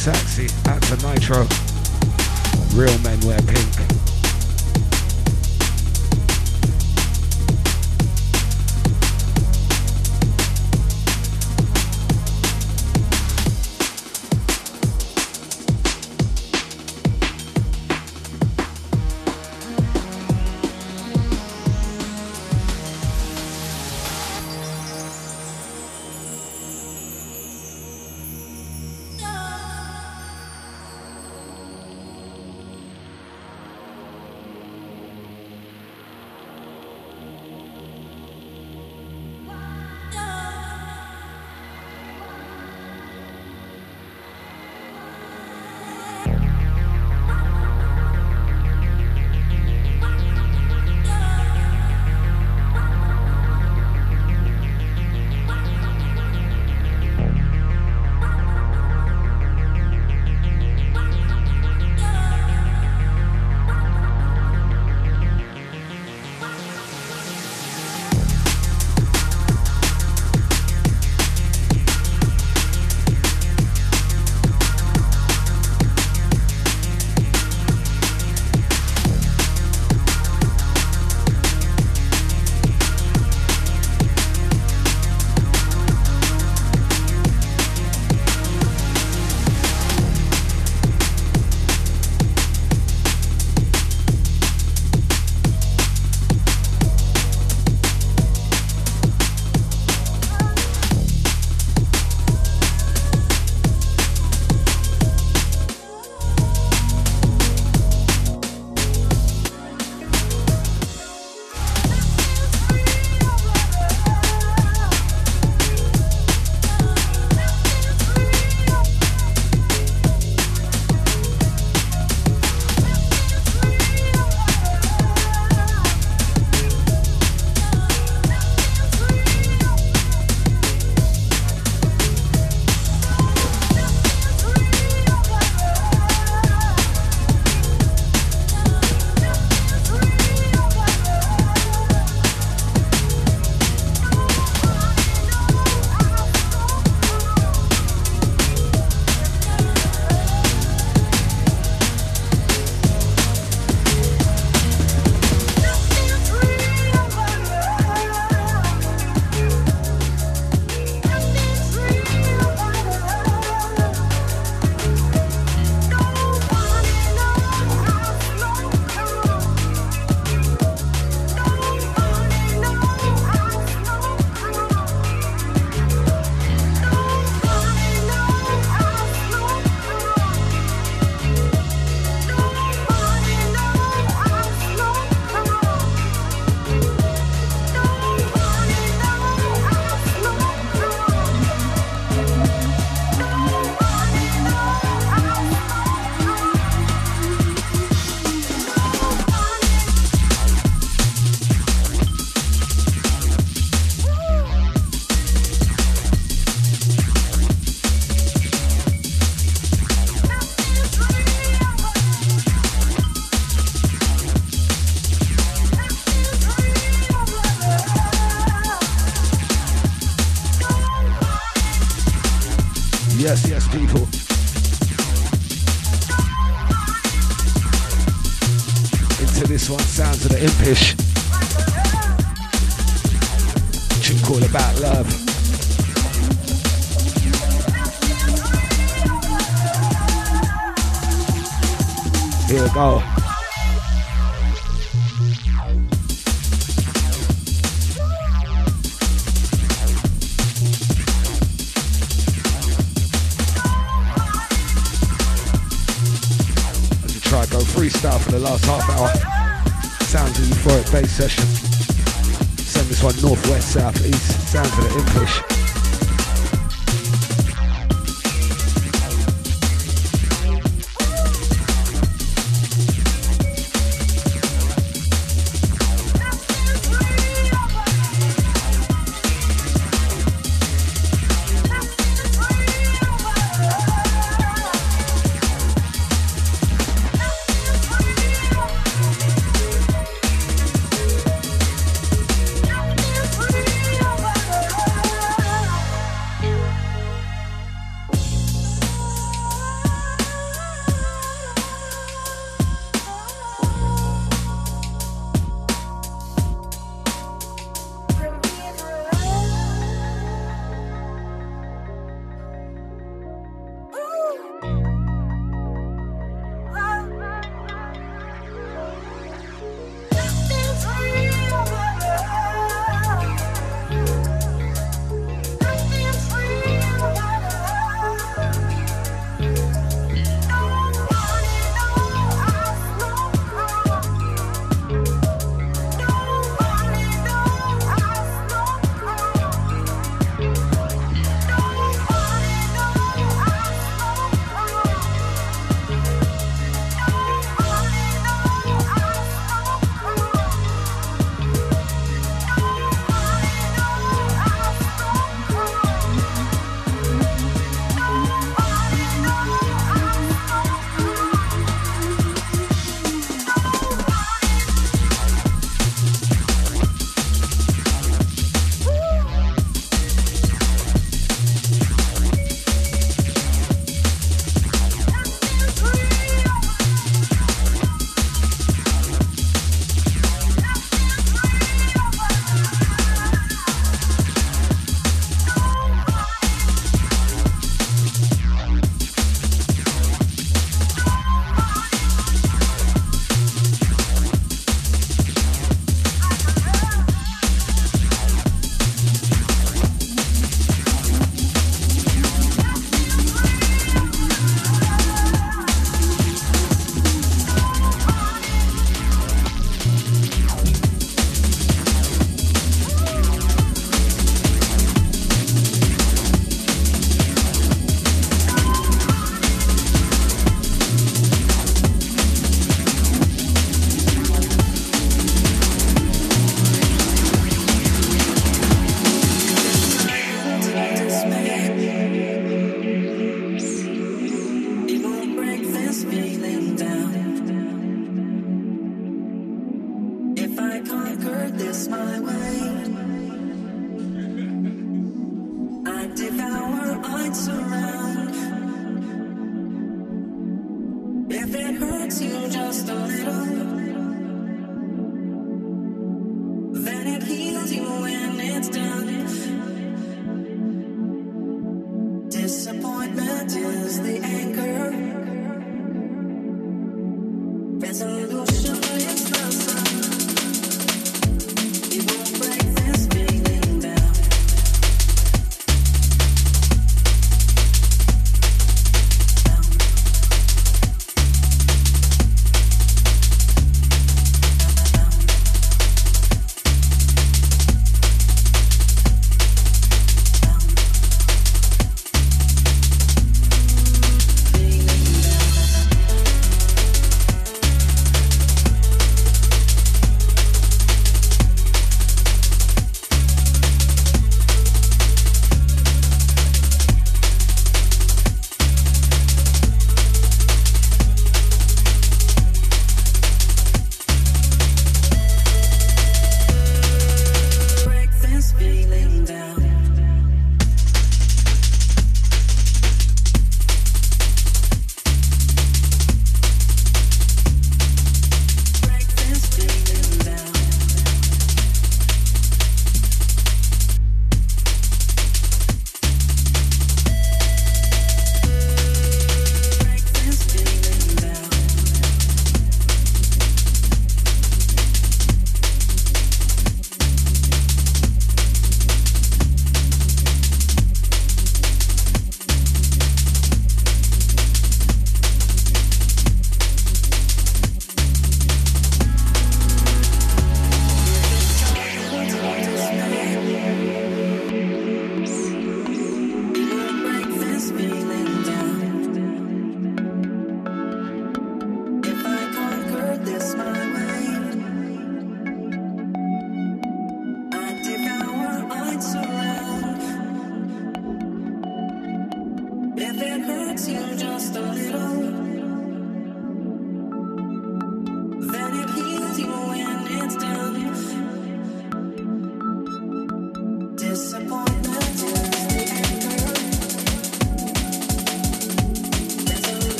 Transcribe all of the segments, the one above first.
Saxy at the Nitro. Real men wear pink.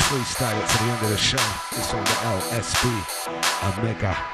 Freestyle to the end of the show. This on the LSB Omega.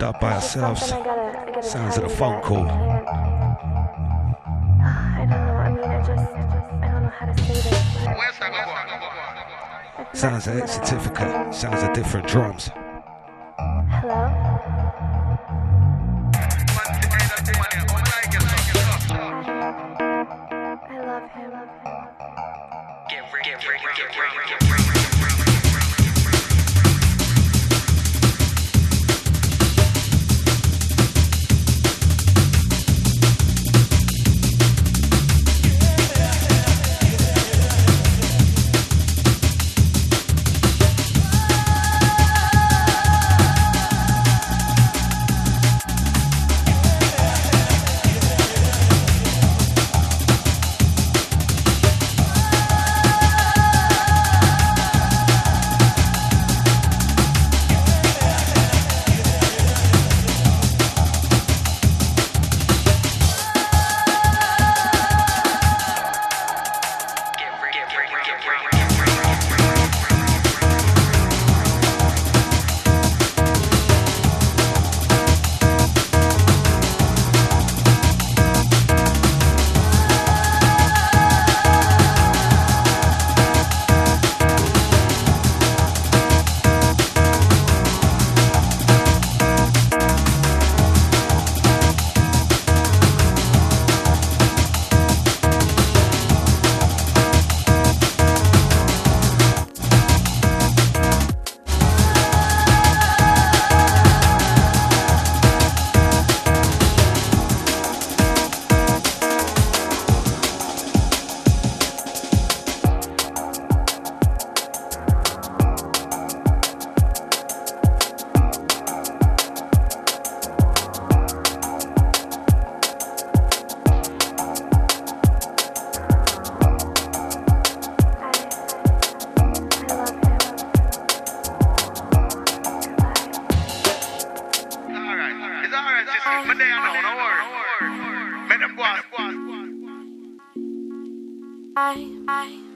Into a little dub by ourselves. Sounds of the phone call. Sounds of X certificate. Sounds of Different Drumz.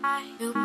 I will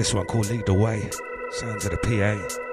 this one called Lead the Way. Sounds of the PA.